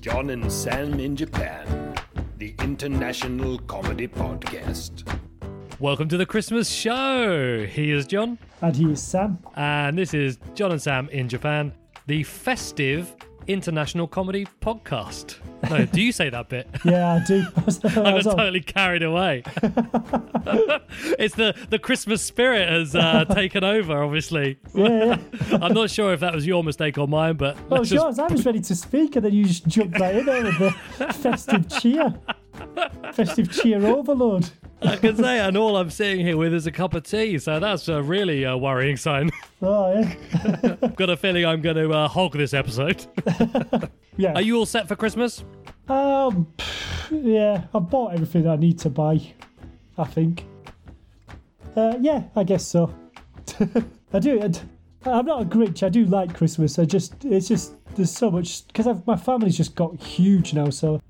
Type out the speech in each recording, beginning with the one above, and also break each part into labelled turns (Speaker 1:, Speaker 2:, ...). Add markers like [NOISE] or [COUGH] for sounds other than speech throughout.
Speaker 1: John and Sam in Japan, the international comedy podcast.
Speaker 2: Welcome to the Christmas show. He is John,
Speaker 3: And he is Sam.
Speaker 2: and this is John and Sam in Japan, the festive international comedy podcast. No, do you say that bit? [LAUGHS]
Speaker 3: Yeah, I do. I was, I
Speaker 2: I got
Speaker 3: on-
Speaker 2: totally carried away. [LAUGHS] [LAUGHS] it's the the Christmas spirit has uh, taken over. Obviously,
Speaker 3: Yeah, yeah.
Speaker 2: I'm not sure if that was your mistake or mine, but
Speaker 3: Oh,
Speaker 2: let's just-
Speaker 3: yours. I was ready to speak, and then you just jumped right in there with the festive cheer. Festive cheer overload. [LAUGHS]
Speaker 2: I can say, and all I'm sitting here with is a cup of tea. So that's a really uh, worrying sign. [LAUGHS]
Speaker 3: Oh, yeah.
Speaker 2: I've [LAUGHS] got a feeling I'm going to uh, hog this episode.
Speaker 3: Yeah.
Speaker 2: Are you all set for Christmas?
Speaker 3: Um, yeah, I've bought everything I need to buy, I think. Uh, yeah, I guess so. I do. I'm not a Grinch. I do like Christmas. I just, it's just, there's so much, because my family's just got huge now, so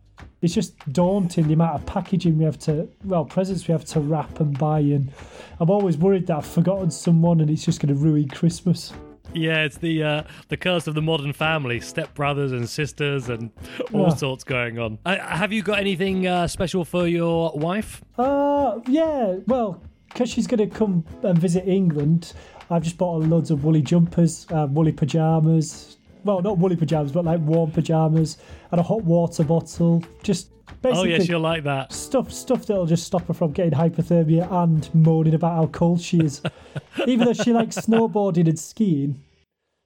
Speaker 3: it's just daunting the amount of packaging we have to, well, presents we have to wrap and buy. And I'm always worried that I've forgotten someone and it's just going to ruin Christmas.
Speaker 2: Yeah, it's the uh, the curse of the modern family, stepbrothers and sisters, and all
Speaker 3: Yeah.
Speaker 2: sorts going on. Uh, have you got anything uh, special for your wife?
Speaker 3: Uh, yeah. Well, because she's going to come and visit England, I've just bought her loads of woolly jumpers, uh, woolly pajamas. Well, not woolly pajamas, but like warm pajamas and a hot water bottle. Just
Speaker 2: Oh
Speaker 3: basically
Speaker 2: yes, you'll like that.
Speaker 3: stuff stuff that'll just stop her from getting hypothermia and moaning about how cold she is. [LAUGHS] Even though she likes snowboarding and skiing,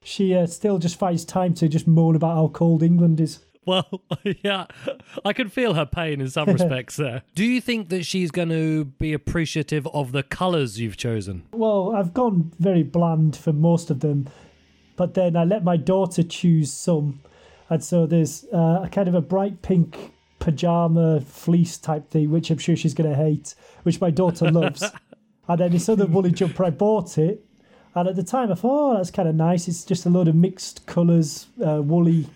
Speaker 3: she uh, still just finds time to just moan about how cold England is.
Speaker 2: Well, [LAUGHS] yeah, I can feel her pain in some [LAUGHS] respects there. Do you think that she's going to be appreciative of the colours you've chosen?
Speaker 3: Well, I've gone very bland for most of them, but then I let my daughter choose some, and so there's uh, a kind of a bright pink pajama fleece type thing, which I'm sure she's going to hate, which my daughter loves. [LAUGHS] and then this other woolly jumper, I bought it, and at the time I thought, oh, that's kind of nice. It's just a load of mixed colours, uh, woolly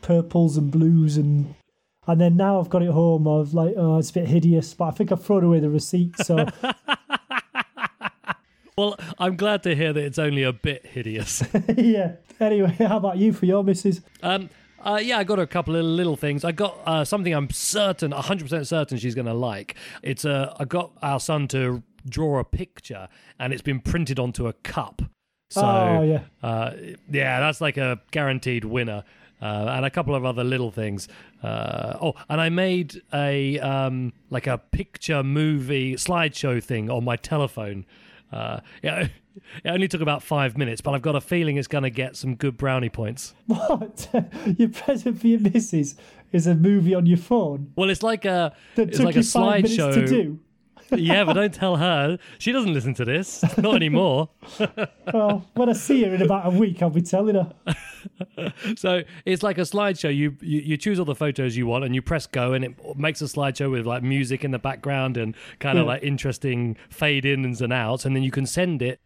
Speaker 3: purples and blues and. And then now I've got it home. I was like, oh, it's a bit hideous, but I think I've thrown away the receipt. So [LAUGHS]
Speaker 2: Well, I'm glad to hear that it's only a bit hideous. [LAUGHS]
Speaker 3: yeah. Anyway, how about you for your missus?
Speaker 2: Um, uh, yeah, I got her a couple of little things. I got uh, something I'm certain, 100% certain she's going to like. It's uh, I got our son to draw a picture, and it's been printed onto a cup. So,
Speaker 3: Oh, yeah.
Speaker 2: uh, yeah, that's like a guaranteed winner. Uh, and a couple of other little things. Uh, oh, and I made a um, like a picture movie slideshow thing on my telephone. Uh, yeah, [LAUGHS] it only took about five minutes, but I've got a feeling it's going to get some good brownie points. [LAUGHS]
Speaker 3: What? [LAUGHS] your present for your missus is a movie on your phone
Speaker 2: Well, it's like a
Speaker 3: that
Speaker 2: it's
Speaker 3: took
Speaker 2: like a
Speaker 3: you five minutes
Speaker 2: slideshow.
Speaker 3: to do?
Speaker 2: Yeah, but don't tell her. She doesn't listen to this. Not anymore. [LAUGHS]
Speaker 3: Well, when I see her in about a week, I'll be telling her. [LAUGHS]
Speaker 2: So it's like a slideshow. You, you you choose all the photos you want, and you press go, and it makes a slideshow with like music in the background and kind of
Speaker 3: Yeah.
Speaker 2: like interesting fade ins and outs, and then you can send it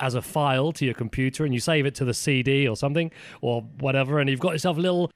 Speaker 2: as a file to your computer, and you save it to the CD or something or whatever, and you've got yourself a little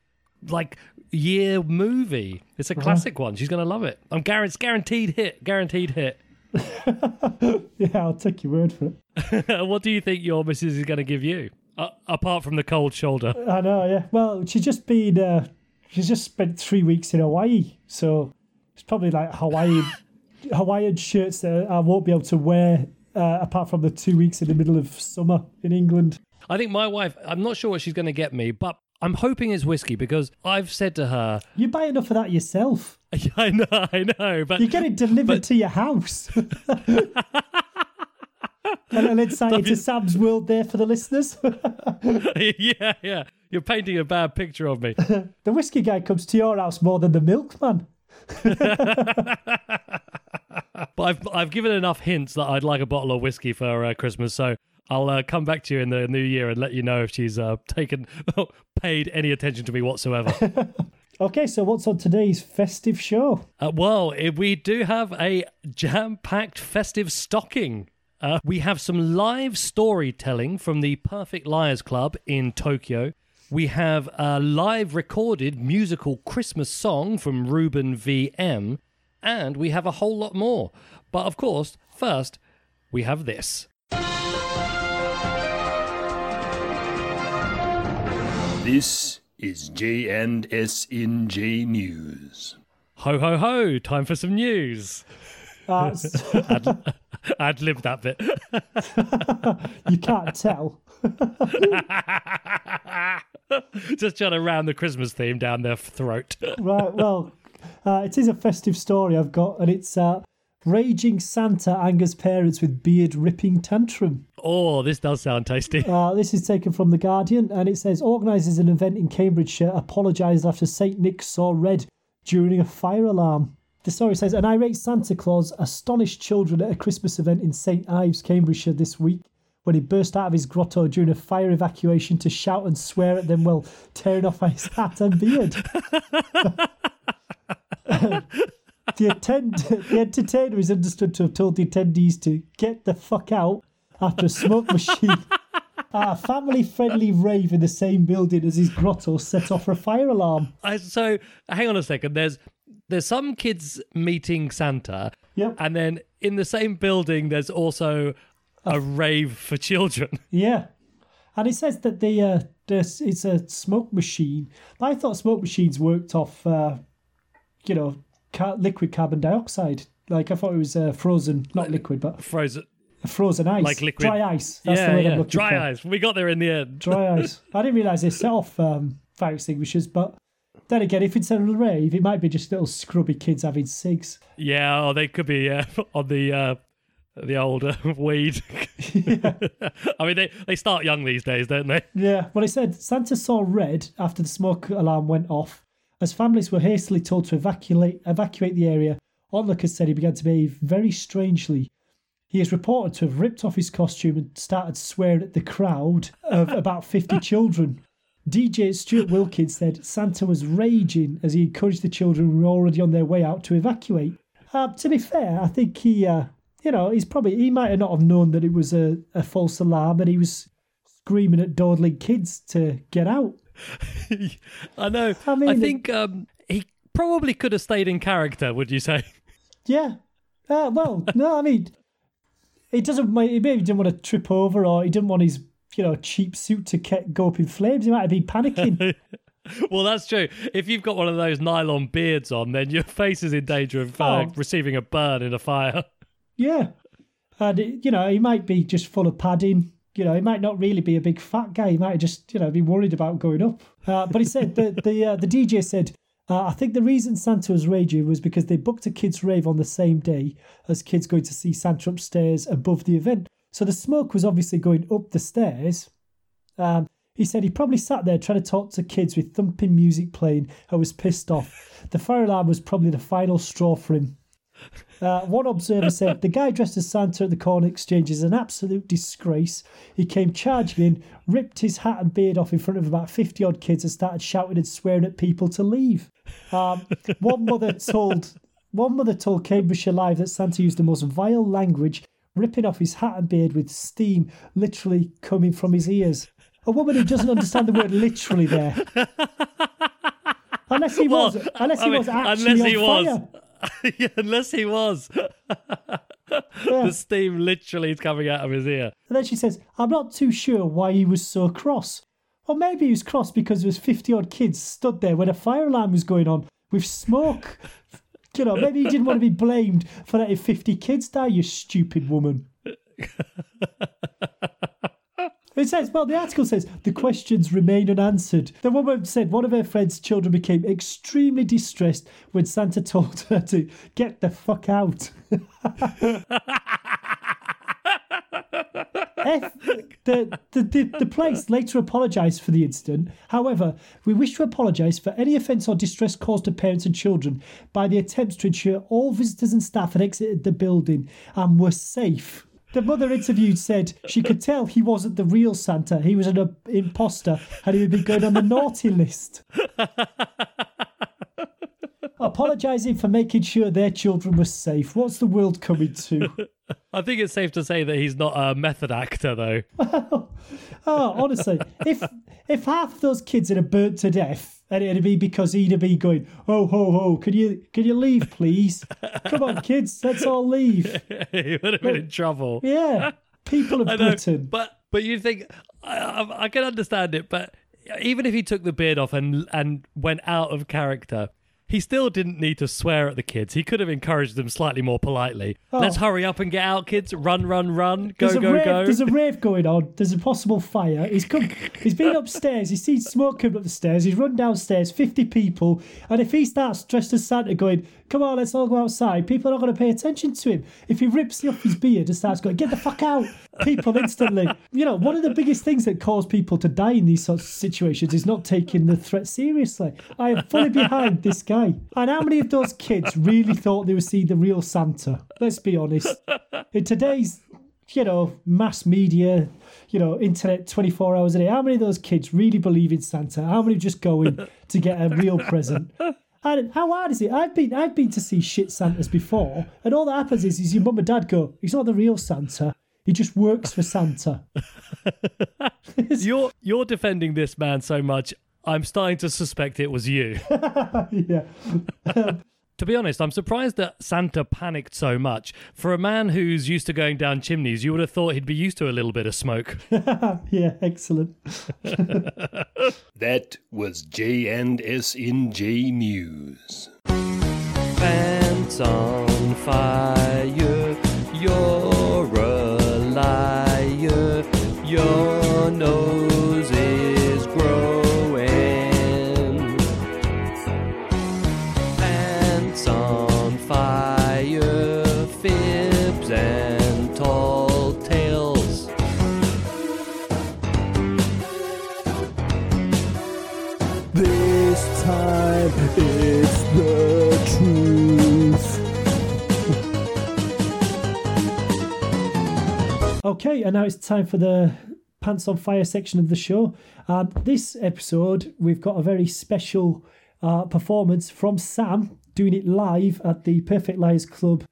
Speaker 2: like year movie. It's a classic one. She's gonna love it. I'm guaranteed. It's guaranteed hit. Guaranteed hit. [LAUGHS]
Speaker 3: Yeah, I'll take your word for it. [LAUGHS]
Speaker 2: what do you think your missus is going to give you? Uh, apart from the cold shoulder.
Speaker 3: I know, yeah. Well, she's just been, uh, she's just spent three weeks in Hawaii. So it's probably like Hawaii, [LAUGHS] Hawaiian shirts that I won't be able to wear uh, apart from the two weeks in the middle of summer in England.
Speaker 2: I think my wife, I'm not sure what she's going to get me, but I'm hoping it's whiskey because I've said to her,
Speaker 3: You buy enough of that yourself. [LAUGHS]
Speaker 2: I know, I know, but
Speaker 3: You get it delivered
Speaker 2: But-
Speaker 3: to your house. and then insight into Sam's world there for the listeners. [LAUGHS]
Speaker 2: yeah, yeah, you're painting a bad picture of me. [LAUGHS]
Speaker 3: the whiskey guy comes to your house more than the milkman.
Speaker 2: but I've I've given enough hints that I'd like a bottle of whiskey for uh, Christmas, so I'll uh, come back to you in the new year and let you know if she's uh, taken [LAUGHS] paid any attention to me whatsoever. [LAUGHS]
Speaker 3: Okay, so what's on today's festive show?
Speaker 2: Uh, well, eh, we do have a jam packed festive stocking. Uh, we have some live storytelling from the Perfect Liars Club in Tokyo. We have a live recorded musical Christmas song from Ruben VM. And we have a whole lot more. But of course, first, we have this.
Speaker 1: This is J&S in J News.
Speaker 2: Ho ho ho! Time for some news.
Speaker 3: S-
Speaker 2: I'd live that bit. [LAUGHS]
Speaker 3: you can't tell. [LAUGHS]
Speaker 2: Just trying to round the Christmas theme down their throat.
Speaker 3: Right, well, uh, it is a festive story I've got, and it's uh, Raging Santa angers parents with beard ripping tantrum.
Speaker 2: Oh, this does sound tasty. [LAUGHS]
Speaker 3: Uh, this is taken from The Guardian, and it says organisers an event in Cambridgeshire apologised after St Nick saw red during a fire alarm. The story says an irate Santa Claus astonished children at a Christmas event in St Ives, Cambridgeshire this week when he burst out of his grotto during a fire evacuation to shout and swear at them while tearing off his hat and beard. [LAUGHS] [LAUGHS] the, attend- the entertainer is understood to have told the attendees to get the fuck out after a smoke [LAUGHS] machine a family friendly rave in the same building as his grotto set off a fire alarm.
Speaker 2: I, so, hang on a second. There's there's some kids meeting Santa,
Speaker 3: Yep.
Speaker 2: and then in the same building, there's also a rave for children. [LAUGHS]
Speaker 3: Yeah. And it says that the uh, this it's a smoke machine. I thought smoke machines worked off, uh, you know, ca- liquid carbon dioxide. Like I thought it was uh, frozen, not liquid, but
Speaker 2: Frozen.
Speaker 3: frozen ice,
Speaker 2: Like liquid-
Speaker 3: dry ice. That's the
Speaker 2: yeah,
Speaker 3: I'm looking
Speaker 2: Dry
Speaker 3: for.
Speaker 2: eyes. We got there in the end.
Speaker 3: Dry [LAUGHS] ice. I didn't realise they set off um, fire extinguishers, but then again, if it's a rave, it might be just little scrubby kids having cigs.
Speaker 2: Yeah, or they could be yeah, [LAUGHS] on the uh, the old uh, [LAUGHS] weed. I mean, they, they start young these days, don't they?
Speaker 3: Yeah, well, it said Santa saw red after the smoke alarm went off. As families were hastily told to evacuate, evacuate the area, onlookers said he began to behave very strangely. He is reported to have ripped off his costume and started swearing at the crowd of about 50 [LAUGHS] children. DJ Stuart Wilkins said Santa was raging as he encouraged the children who were already on their way out to evacuate. Uh, to be fair, I think he, uh, you know, he's probably he might have not have known that it was a, a false alarm, and he was screaming at dawdling kids to get out. [LAUGHS]
Speaker 2: I know.
Speaker 3: I mean, I,
Speaker 2: think um, he probably could have stayed in character. Would you say? [LAUGHS]
Speaker 3: Yeah. Uh, well, no, I mean, he doesn't. He maybe didn't want to trip over, or he didn't want his, you know, cheap suit to ke- go up in flames. He might have been panicking. [LAUGHS]
Speaker 2: Well, that's true. If you've got one of those nylon beards on, then your face is in danger of uh,
Speaker 3: Oh.
Speaker 2: receiving a burn in a fire.
Speaker 3: yeah, and it- you know, he might be just full of padding. You know, he might not really be a big fat guy. He might just, you know, be worried about going up. Uh, but he said the the uh, the DJ said. Uh, I think the reason Santa was raging was because they booked a kids' rave on the same day as kids going to see Santa upstairs above the event. So the smoke was obviously going up the stairs. Um, he said he probably sat there trying to talk to kids with thumping music playing and was pissed off. The fire alarm was probably the final straw for him. Uh, one observer said the guy dressed as Santa at the Corn Exchange is an absolute disgrace. He came charging in, ripped his hat and beard off in front of about 50 odd kids and started shouting and swearing at people to leave. Um, one mother told one mother told Cambridgeshire Live that Santa used the most vile language, ripping off his hat and beard with steam literally coming from his ears. A woman who doesn't understand the word literally there. Unless he was,
Speaker 2: Well,
Speaker 3: unless he
Speaker 2: I mean,
Speaker 3: was actually
Speaker 2: unless he
Speaker 3: on
Speaker 2: was.
Speaker 3: fire. [LAUGHS]
Speaker 2: yeah, unless he was. [LAUGHS] the steam literally is coming out of his ear.
Speaker 3: And then she says, I'm not too sure why he was so cross. Or maybe he was cross because there was 50 odd kids stood there when a fire alarm was going on with smoke. [LAUGHS] you know, maybe he didn't want to be blamed for letting 50 kids die, you stupid woman. It says, well, the article says the questions remain unanswered. The woman said one of her friend's children became extremely distressed when Santa told her to get the fuck out. F, the, the, the, the place later apologised for the incident. However, we wish to apologise for any offence or distress caused to parents and children by the attempts to ensure all visitors and staff had exited the building and were safe. The mother interviewed said she could tell he wasn't the real Santa. He was an uh, imposter and he would be going on the naughty list. [LAUGHS] Apologising for making sure their children were safe. What's the world coming to? [LAUGHS]
Speaker 4: I think it's safe to say that he's not a method actor, though. [LAUGHS]
Speaker 3: Oh, honestly, if if half of those kids had burnt to death, and it'd be because he'd be going, "Oh ho ho, can you can you leave, please? Come on, kids, let's all leave." [LAUGHS]
Speaker 4: he would have been in trouble.
Speaker 3: Yeah, people of [LAUGHS] Britain.
Speaker 4: but but you think I, I, I can understand it, but even if he took the beard off and and went out of character, he still didn't need to swear at the kids. He could have encouraged them slightly more politely.
Speaker 3: Oh.
Speaker 4: Let's hurry up and get out, kids! Run, run, run! Go,
Speaker 3: There's
Speaker 4: go,
Speaker 3: rave,
Speaker 4: go!
Speaker 3: There's a rave going on. There's a possible fire. He's come. He's been upstairs. He's seen smoke coming up the stairs. He's run downstairs. Fifty people. And if he starts dressed as Santa, going, "Come on, let's all go outside," people are not going to pay attention to him. If he rips off his beard and starts going, "Get the fuck out!" People instantly. You know, one of the biggest things that cause people to die in these sorts of situations is not taking the threat seriously. I am fully behind this guy. And how many of those kids really thought they would see the real Santa? Let's be honest. In today's you know, mass media, you know, internet 24 hours a day. How many of those kids really believe in Santa? How many just going to get a real present? How hard is it? I've been I've been to see shit Santas before, and all that happens is, is your mum and dad go, he's not the real Santa. He just works for Santa. [LAUGHS]
Speaker 4: You're you're defending this man so much. I'm starting to suspect it was you. [LAUGHS]
Speaker 3: yeah. [LAUGHS]
Speaker 4: To be honest, I'm surprised that Santa panicked so much. For a man who's used to going down chimneys, you would have thought he'd be used to a little bit of smoke. [LAUGHS]
Speaker 3: Yeah, excellent. [LAUGHS]
Speaker 1: That was J&S in J News.
Speaker 4: Pants on fire, you're a liar. Your nose
Speaker 3: Okay, and now it's time for the Pants on Fire section of the show. And this episode, we've got a very special uh, performance from Sam doing it live at the Perfect Liars Club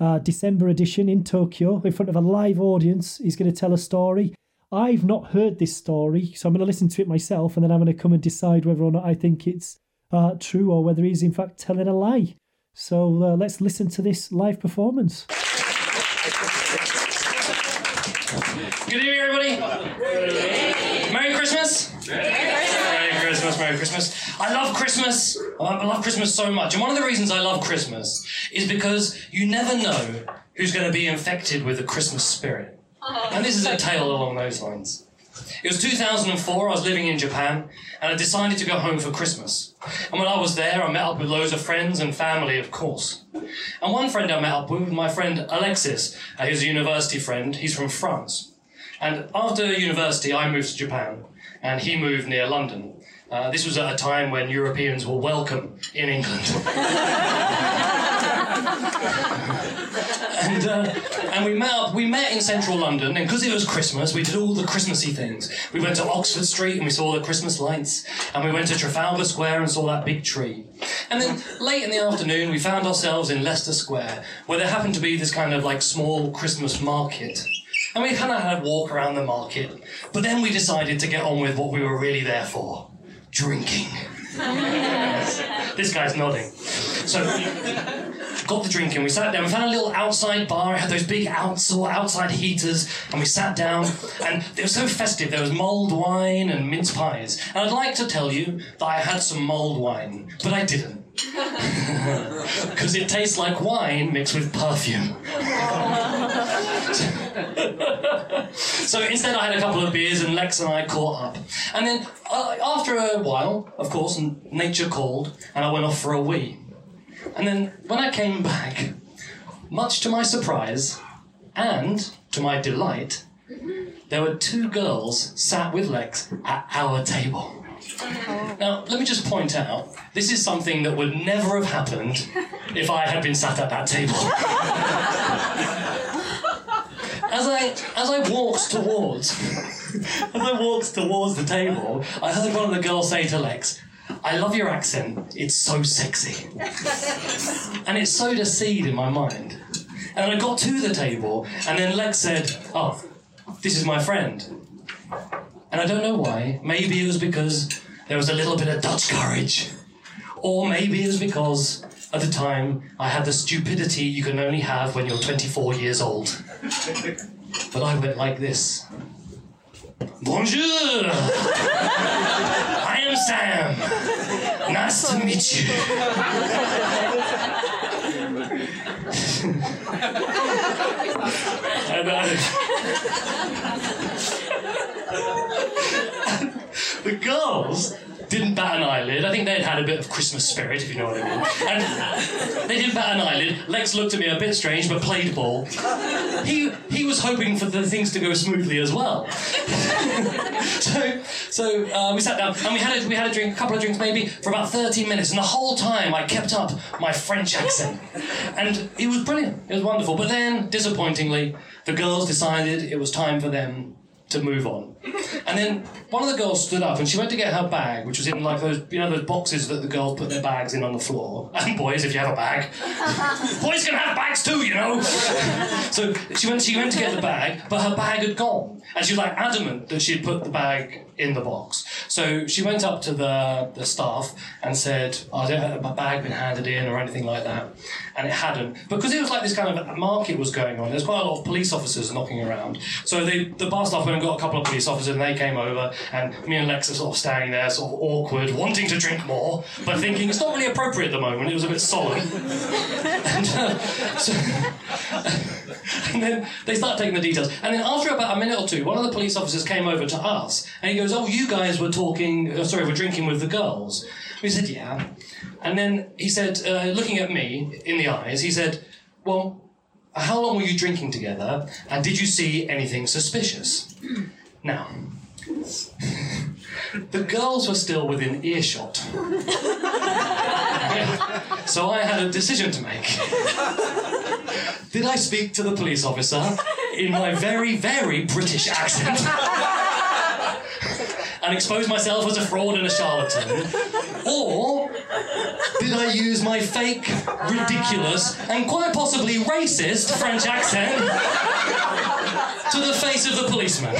Speaker 3: uh, December edition in Tokyo in front of a live audience. He's going to tell a story. I've not heard this story, so I'm going to listen to it myself and then I'm going to come and decide whether or not I think it's uh, true or whether he's in fact telling a lie. So uh, let's listen to this live performance.
Speaker 2: Good evening, everybody. Merry Christmas. Merry Christmas, Merry Christmas. I love Christmas. Oh, I love Christmas so much. And one of the reasons I love Christmas is because you never know who's going to be infected with the Christmas spirit. And this is a tale along those lines. It was 2004, I was living in Japan, and I decided to go home for Christmas. And when I was there, I met up with loads of friends and family, of course. And one friend I met up with, my friend Alexis, uh, who's a university friend, he's from France. And after university, I moved to Japan, and he moved near London. Uh, this was at a time when Europeans were welcome in England. [LAUGHS] and uh, and we met up. We met in central London, and because it was Christmas, we did all the Christmassy things. We went to Oxford Street and we saw the Christmas lights, and we went to Trafalgar Square and saw that big tree. And then late in the afternoon, we found ourselves in Leicester Square, where there happened to be this kind of like small Christmas market. And we kind of had a walk around the market, but then we decided to get on with what we were really there for drinking. [LAUGHS] this guy's nodding. So, got the drink and we sat down, we found a little outside bar, it had those big outsaw, outside heaters, and we sat down, and it was so festive. There was mulled wine and mince pies. And I'd like to tell you that I had some mulled wine, but I didn't. [LAUGHS] Because it tastes like wine mixed with perfume. [LAUGHS] So instead, I had a couple of beers, and Lex and I caught up. And then, uh, after a while, of course, nature called, and I went off for a wee. And then, when I came back, much to my surprise and to my delight, there were two girls sat with Lex at our table. Now, let me just point out this is something that would never have happened if I had been sat at that table. [LAUGHS] As I as I walked towards [LAUGHS] as I walked towards the table, I heard one of the girls say to Lex, "I love your accent. It's so sexy," [LAUGHS] and it sowed a seed in my mind. And I got to the table, and then Lex said, "Oh, this is my friend." And I don't know why. Maybe it was because there was a little bit of Dutch courage. Or maybe it was because at the time I had the stupidity you can only have when you're 24 years old. But I went like this Bonjour! [LAUGHS] Sam. Nice to meet you. and, uh, the girls didn't bat an eyelid. I think they'd had a bit of Christmas spirit, if you know what I mean. And they didn't bat an eyelid. Lex looked at me a bit strange, but played ball. He he was hoping for the things to go smoothly as well. [LAUGHS] so so uh, we sat down and we had a, we had a drink, a couple of drinks maybe, for about 13 minutes, and the whole time I kept up my French accent, and it was brilliant. It was wonderful. But then, disappointingly, the girls decided it was time for them to move on. And then one of the girls stood up and she went to get her bag, which was in like those, you know, those boxes that the girls put their bags in on the floor. And boys, if you have a bag, [LAUGHS] boys can have bags too, you know. so she went, she went to get the bag, but her bag had gone, and she was like adamant that she had put the bag in the box. So she went up to the the staff and said, oh, "I don't have my bag been handed in or anything like that," and it hadn't because it was like this kind of market was going on. There's quite a lot of police officers knocking around. So they, the bar staff went and got a couple of police officers, and they came over, and me and Lex are sort of standing there, sort of awkward, wanting to drink more, but thinking it's not really appropriate at the moment. It was a bit solemn. [LAUGHS] and, uh, so, [LAUGHS] and then they start taking the details. And then after about a minute or two, one of the police officers came over to us, and he goes, "Oh, you guys were talking. Uh, sorry, we're drinking with the girls." We said, "Yeah." And then he said, uh, looking at me in the eyes, he said, "Well." How long were you drinking together, and did you see anything suspicious? Now, [LAUGHS] the girls were still within earshot. [LAUGHS] so I had a decision to make. Did I speak to the police officer in my very, very British accent? [LAUGHS] and expose myself as a fraud and a charlatan? Or did I use my fake, ridiculous, and quite possibly racist French accent to the face of the policeman?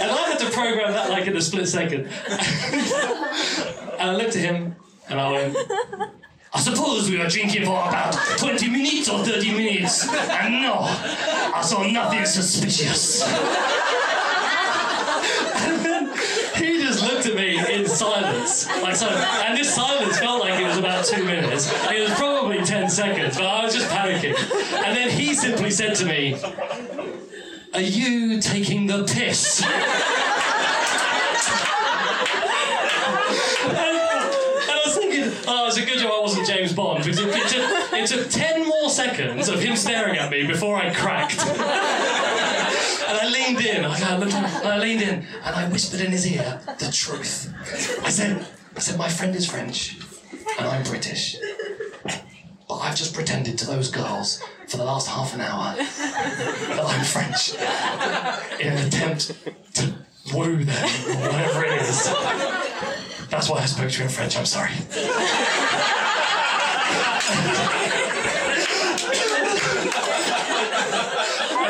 Speaker 2: and I had to program that like in a split second. and I looked at him and I went, suppose we were drinking for about 20 minutes or 30 minutes, and no, I saw nothing suspicious. and then he just looked at me in silence, like so, and this silence felt like it was about two minutes. It was probably 10 seconds, but I was just panicking. And then he simply said to me, Are you taking the piss? Oh, it's a good job I wasn't James Bond because it, it, took, it took 10 more seconds of him staring at me before I cracked. [LAUGHS] and I leaned in, I, looked, I leaned in and I whispered in his ear the truth. I said, I said, my friend is French and I'm British. But I've just pretended to those girls for the last half an hour that I'm French in an attempt to woo them or whatever it is. That's why I spoke to you in French, I'm sorry. and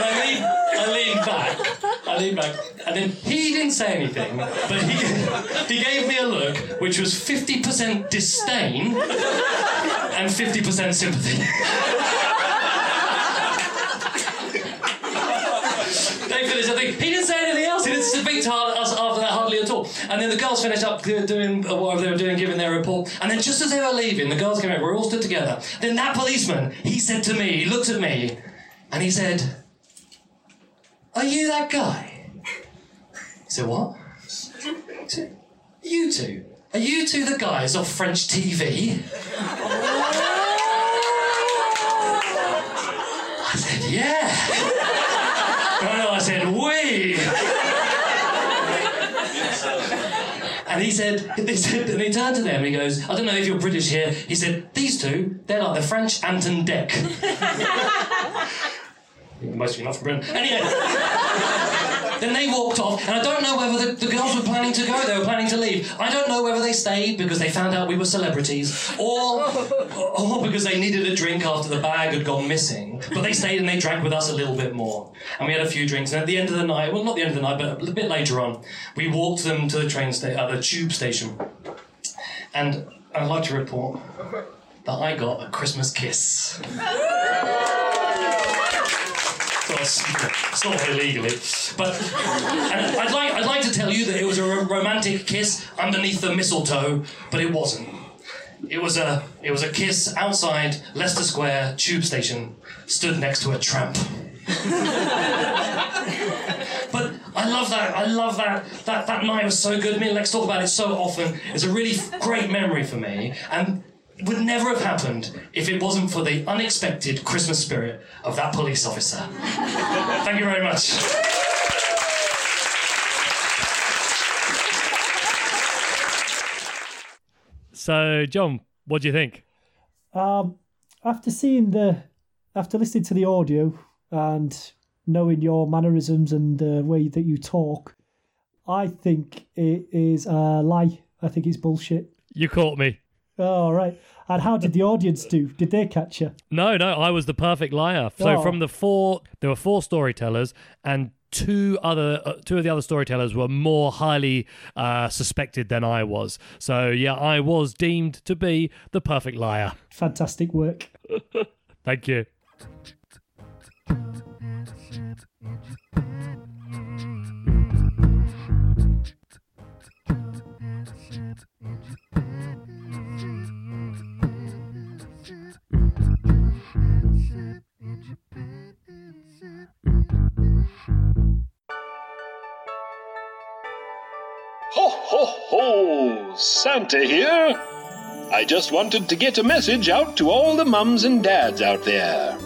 Speaker 2: I leaned, I leaned back. I leaned back. And then he didn't say anything, but he, he gave me a look which was 50% disdain and 50% sympathy. they finished, I think. He didn't say anything else. He didn't speak to us after that hardly at all. And then the girls finished up doing whatever they were doing, giving their report. And then just as they were leaving, the girls came out. We're all stood together. Then that policeman, he said to me, he looked at me, and he said, "Are you that guy?" I said, "What?" "You two." Are you two the guys off French TV? I said, yeah. [LAUGHS] No, no, I said, we. And he said, he said, and he turned to them and he goes, I don't know if you're British here. He said, these two, they're like the French Ant and Dec. Most of you not from Britain. Anyway. [LAUGHS] then they walked off, and I don't know whether the, the girls were planning to go, they were planning to leave. I don't know whether they stayed because they found out we were celebrities, or, [LAUGHS] or because they needed a drink after the bag had gone missing. But they stayed and they drank with us a little bit more. And we had a few drinks, and at the end of the night, well, not the end of the night, but a bit later on, we walked them to the train station, uh, the tube station. And I'd like to report that I got a Christmas kiss. [LAUGHS] It's not illegally, but I'd like I'd like to tell you that it was a romantic kiss underneath the mistletoe, but it wasn't. It was a it was a kiss outside Leicester Square tube station, stood next to a tramp. [LAUGHS] but I love that. I love that. That that night was so good. Me and Lex talk about it so often. It's a really great memory for me, and would never have happened if it wasn't for the unexpected Christmas spirit of that police officer. [LAUGHS] Thank you very much.
Speaker 5: So, John, what do you think?
Speaker 3: Um, after seeing the, after listening to the audio and knowing your mannerisms and the way that you talk, I think it is a lie. I think it's bullshit.
Speaker 5: You caught me.
Speaker 3: All right. And how did the audience do? Did they catch you?
Speaker 5: No, no, I was the perfect liar. So
Speaker 3: Oh.
Speaker 5: from the four, there were four storytellers, and two other, uh, two of the other storytellers were more highly uh, suspected than I was. So yeah, I was deemed to be the perfect liar.
Speaker 3: Fantastic work. [LAUGHS]
Speaker 5: Thank you.
Speaker 1: Ho! Santa here! I just wanted to get a message out to all the mums and dads out there.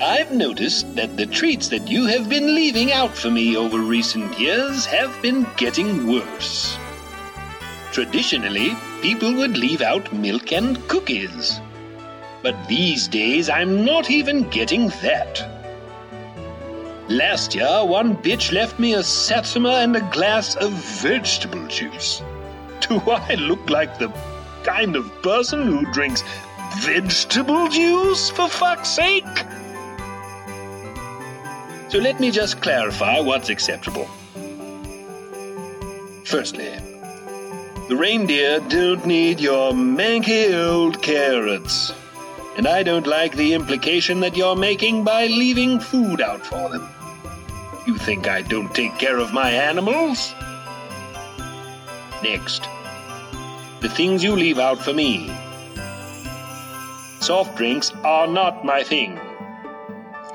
Speaker 1: I've noticed that the treats that you have been leaving out for me over recent years have been getting worse. Traditionally, people would leave out milk and cookies. But these days, I'm not even getting that. Last year, one bitch left me a satsuma and a glass of vegetable juice. [LAUGHS] Do I look like the kind of person who drinks vegetable juice, for fuck's sake? So let me just clarify what's acceptable. Firstly, the reindeer don't need your manky old carrots. And I don't like the implication that you're making by leaving food out for them. You think I don't take care of my animals? Next, the things you leave out for me. Soft drinks are not my thing.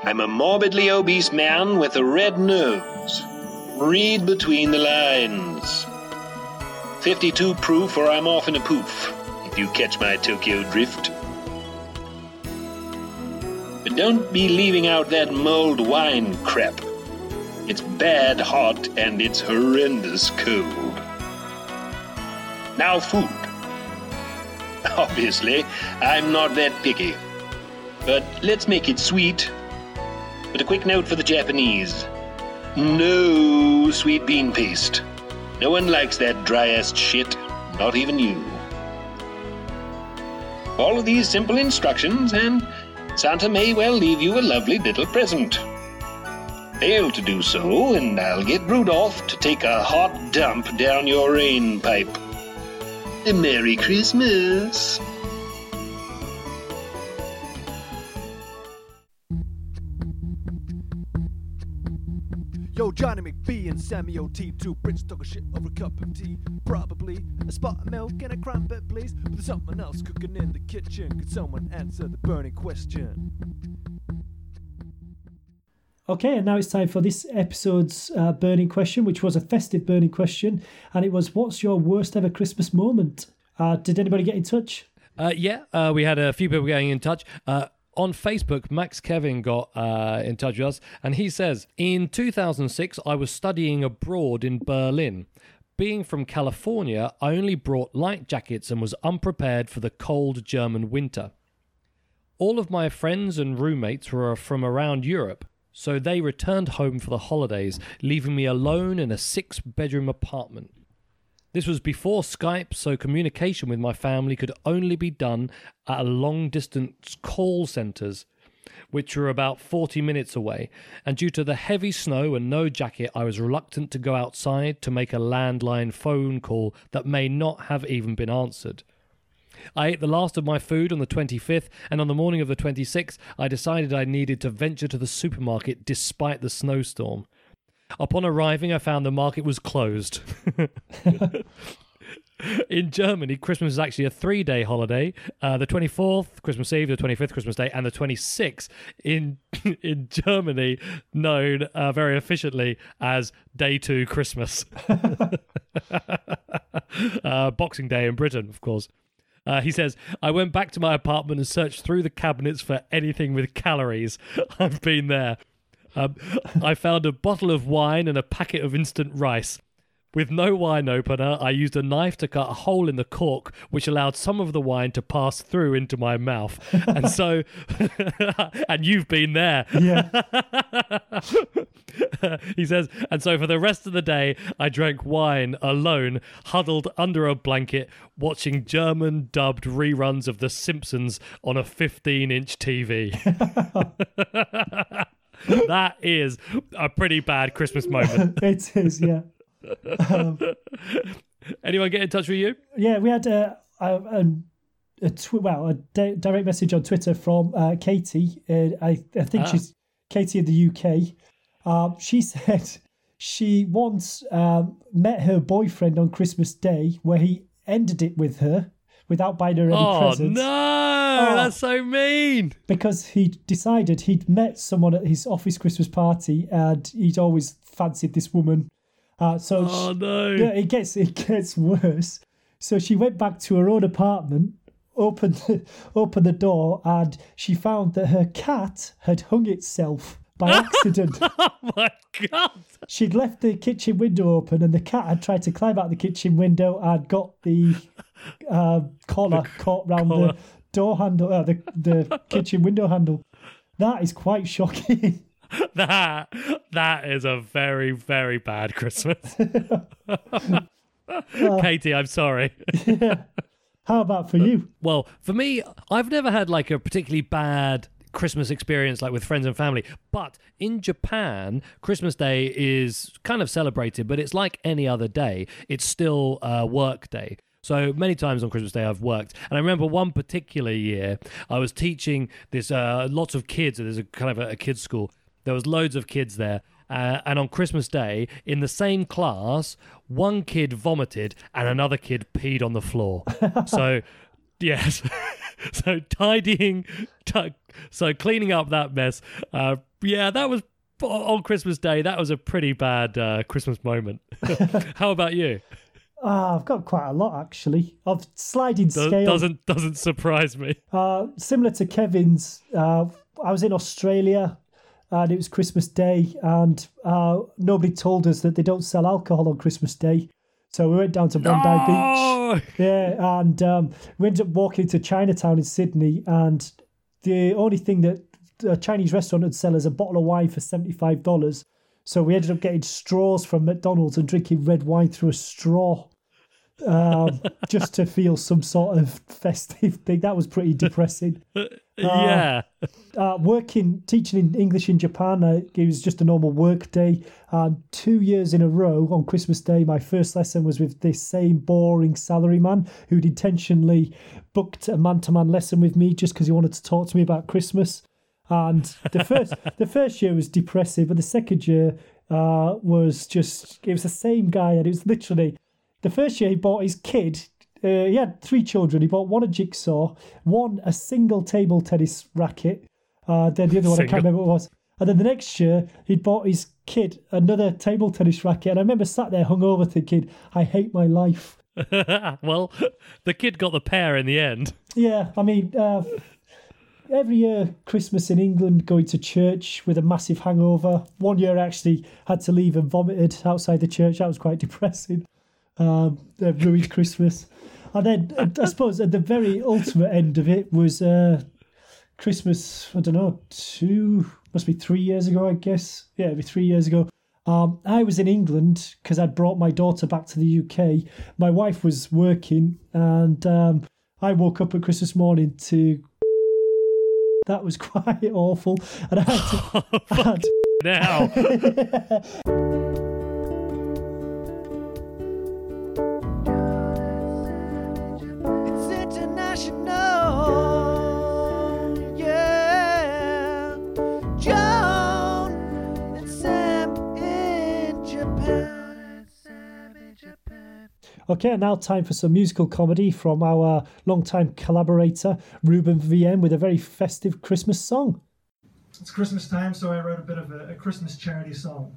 Speaker 1: I'm a morbidly obese man with a red nose. Read between the lines. 52 proof or I'm off in a poof, if you catch my Tokyo drift. But don't be leaving out that mulled wine crap. It's bad hot and it's horrendous cold. Now, food. [LAUGHS] Obviously, I'm not that picky. But let's make it sweet. But a quick note for the Japanese no sweet bean paste. No one likes that dry ass shit, not even you. Follow these simple instructions, and Santa may well leave you a lovely little present. Fail to do so, and I'll get Rudolph to take a hot dump down your rain pipe. Merry Christmas!
Speaker 4: Yo, Johnny McBee and Sammy O.T. Two Brits talking shit over a cup of tea. Probably a spot of milk and a crumpet, please. But there's something else cooking in the kitchen. Could someone answer the burning question?
Speaker 3: Okay, and now it's time for this episode's uh, burning question, which was a festive burning question, and it was, "What's your worst ever Christmas moment?" Uh, did anybody get in touch?
Speaker 5: Uh, yeah, uh, we had a few people getting in touch. Uh, on Facebook, Max Kevin got uh, in touch with us, and he says, In 2006, I was studying abroad in Berlin.
Speaker 2: being from California, I only brought light jackets and was unprepared for the cold German winter. All of my friends and roommates were from around Europe, so they returned home for the holidays, leaving me alone in a six bedroom apartment. This was before Skype, so communication with my family could only be done at long distance call centres, which were about 40 minutes away. And due to the heavy snow and no jacket, I was reluctant to go outside to make a landline phone call that may not have even been answered. I ate the last of my food on the 25th, and on the morning of the 26th, I decided I needed to venture to the supermarket despite the snowstorm. Upon arriving, I found the market was closed. [LAUGHS] In Germany, Christmas is actually a three day holiday. Uh, the 24th, Christmas Eve, the 25th, Christmas Day, and the 26th in, [LAUGHS] in Germany, known uh, very efficiently as Day Two Christmas. [LAUGHS] uh, Boxing Day in Britain, of course. Uh, he says, I went back to my apartment and searched through the cabinets for anything with calories. [LAUGHS] I've been there. Um, I found a bottle of wine and a packet of instant rice. With no wine opener, I used a knife to cut a hole in the cork, which allowed some of the wine to pass through into my mouth. [LAUGHS] And so, [LAUGHS] and you've been there.
Speaker 3: Yeah. [LAUGHS]
Speaker 2: he says, and so for the rest of the day, I drank wine alone, huddled under a blanket, watching German dubbed reruns of The Simpsons on a 15 inch TV. that is a pretty bad Christmas moment.
Speaker 3: it is, yeah. [LAUGHS]
Speaker 2: Anyone get in touch with you?
Speaker 3: Yeah, we had a, a, a, a tw- well a di- direct message on Twitter from uh, Katie. Uh, I I think
Speaker 2: Ah.
Speaker 3: she's Katie in the UK. Um, she [LAUGHS] said she once um, met her boyfriend on Christmas Day, where he ended it with her without buying her any
Speaker 2: Oh
Speaker 3: presents
Speaker 2: no, that's so mean.
Speaker 3: because he decided he'd met someone at his office Christmas party and he'd always fancied this woman. Uh, so
Speaker 2: Oh
Speaker 3: she-
Speaker 2: no.
Speaker 3: yeah, it gets it gets worse. So she went back to her own apartment, opened the, opened the door, and she found that her cat had hung itself by [LAUGHS] accident.
Speaker 2: Oh my god.
Speaker 3: She'd left the kitchen window open, and the cat had tried to climb out the kitchen window and got the uh, collar caught round
Speaker 2: collar.
Speaker 3: the door handle, uh, the the [LAUGHS] kitchen window handle. That is quite shocking. [LAUGHS]
Speaker 2: That that is a very very bad Christmas. [LAUGHS] Katie, I'm sorry.
Speaker 3: How about for you?
Speaker 2: Well, for me, I've never had like a particularly bad Christmas experience like with friends and family. But in Japan, Christmas Day is kind of celebrated, but it's like any other day. It's still a work day. So many times on Christmas Day I've worked, and I remember one particular year I was teaching this uh, lots of kids. There's a kind of a, a kids school. There was loads of kids there, uh, and on Christmas Day in the same class, one kid vomited and another kid peed on the floor. [LAUGHS] so Yes. [LAUGHS] so tidying, ti- so cleaning up that mess. Uh, yeah, that was on Christmas Day. That was a pretty bad uh, Christmas moment. [LAUGHS] How about you?
Speaker 3: Ah, I've got quite a lot actually of sliding
Speaker 2: Do-
Speaker 3: scale.
Speaker 2: doesn't doesn't surprise me.
Speaker 3: Uh, similar to Kevin's, uh, I was in Australia and it was Christmas Day, and uh, nobody told us that they don't sell alcohol on Christmas Day. So we went down to Bondi Beach.
Speaker 2: Oh!
Speaker 3: Yeah, and um, we ended up walking to Chinatown in Sydney, and the only thing that a Chinese restaurant would sell is a bottle of wine for seventy-five dollars. So we ended up getting straws from McDonald's and drinking red wine through a straw, um, just to feel some sort of festive thing. That was pretty depressing. [LAUGHS]
Speaker 2: yeah.
Speaker 3: Uh, working, teaching in English in Japan, uh, it was just a normal work day. Um, two years in a row on Christmas Day, my first lesson was with this same boring salaryman who'd intentionally booked a man-to-man lesson with me just because he wanted to talk to me about Christmas. And the first, [LAUGHS] the first year was depressive, but the second year uh, was just it was the same guy, and it was literally the first year he bought his kid. Uh, he had three children. He bought one a jigsaw, one a single table tennis racket. Uh, then the other one I can't remember what it was. And then the next year he'd bought his kid another table tennis racket. And I remember sat there hungover thinking, I hate my life. [LAUGHS]
Speaker 2: well, the kid got the pair in the end.
Speaker 3: Yeah, I mean, uh, every year Christmas in England, going to church with a massive hangover. One year I actually had to leave and vomited outside the church. That was quite [LAUGHS] depressing. Um, that ruined Christmas. And then uh, I suppose at the very ultimate end of it was uh, Christmas. I don't know, two must be three years ago, I guess. Yeah, it'd be three years ago. Um, I was in England because I'd brought my daughter back to the UK. My wife was working, and um, I woke up at Christmas morning to. [LAUGHS] That was [LAUGHS] quite awful, and I had to. [LAUGHS] I had,
Speaker 2: Now,
Speaker 3: Okay, now time for some musical comedy from our longtime collaborator, Ruben VM, with a very festive Christmas song.
Speaker 6: It's Christmas time, so I wrote a bit of a, a Christmas charity song.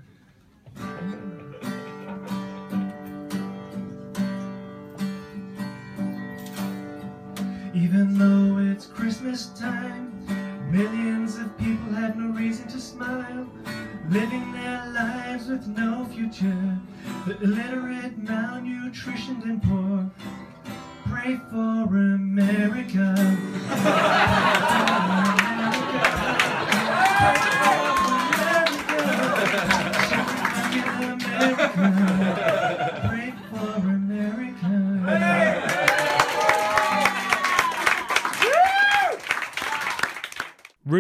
Speaker 6: Even though it's Christmas time, millions of people have no reason to smile, living their lives with no future. The illiterate, malnutritioned, and poor. Pray for America. [LAUGHS]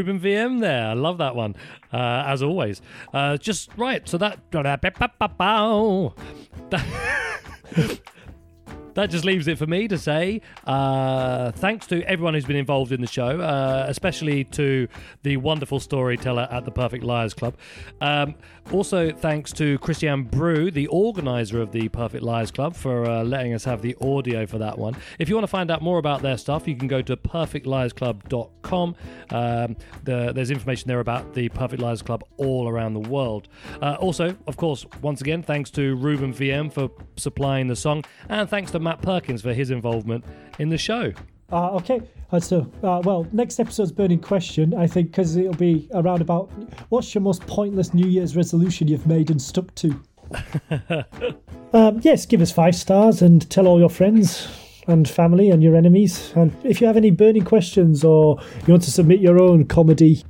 Speaker 2: Ruben VM there. I love that one, uh, as always. Uh, just right. So that. [LAUGHS] That just leaves it for me to say uh, thanks to everyone who's been involved in the show, uh, especially to the wonderful storyteller at the Perfect Liars Club. Um, also, thanks to Christian Brew, the organizer of the Perfect Liars Club, for uh, letting us have the audio for that one. If you want to find out more about their stuff, you can go to perfectliarsclub.com. Um, the, there's information there about the Perfect Liars Club all around the world. Uh, also, of course, once again, thanks to Ruben VM for supplying the song, and thanks to Matt Perkins for his involvement in the show.
Speaker 3: Uh, okay, so, uh, well, next episode's burning question, I think, because it'll be around about what's your most pointless New Year's resolution you've made and stuck to? [LAUGHS] um, yes, give us five stars and tell all your friends and family and your enemies. And if you have any burning questions or you want to submit your own comedy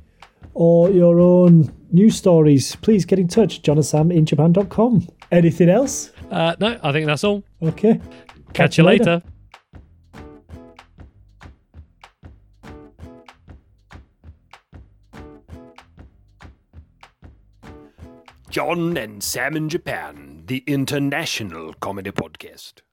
Speaker 3: or your own news stories, please get in touch. John and in Japan.com. Anything else?
Speaker 2: Uh, no, I think that's all.
Speaker 3: Okay.
Speaker 2: Catch, you later.
Speaker 1: John and Sam in Japan, the international comedy podcast.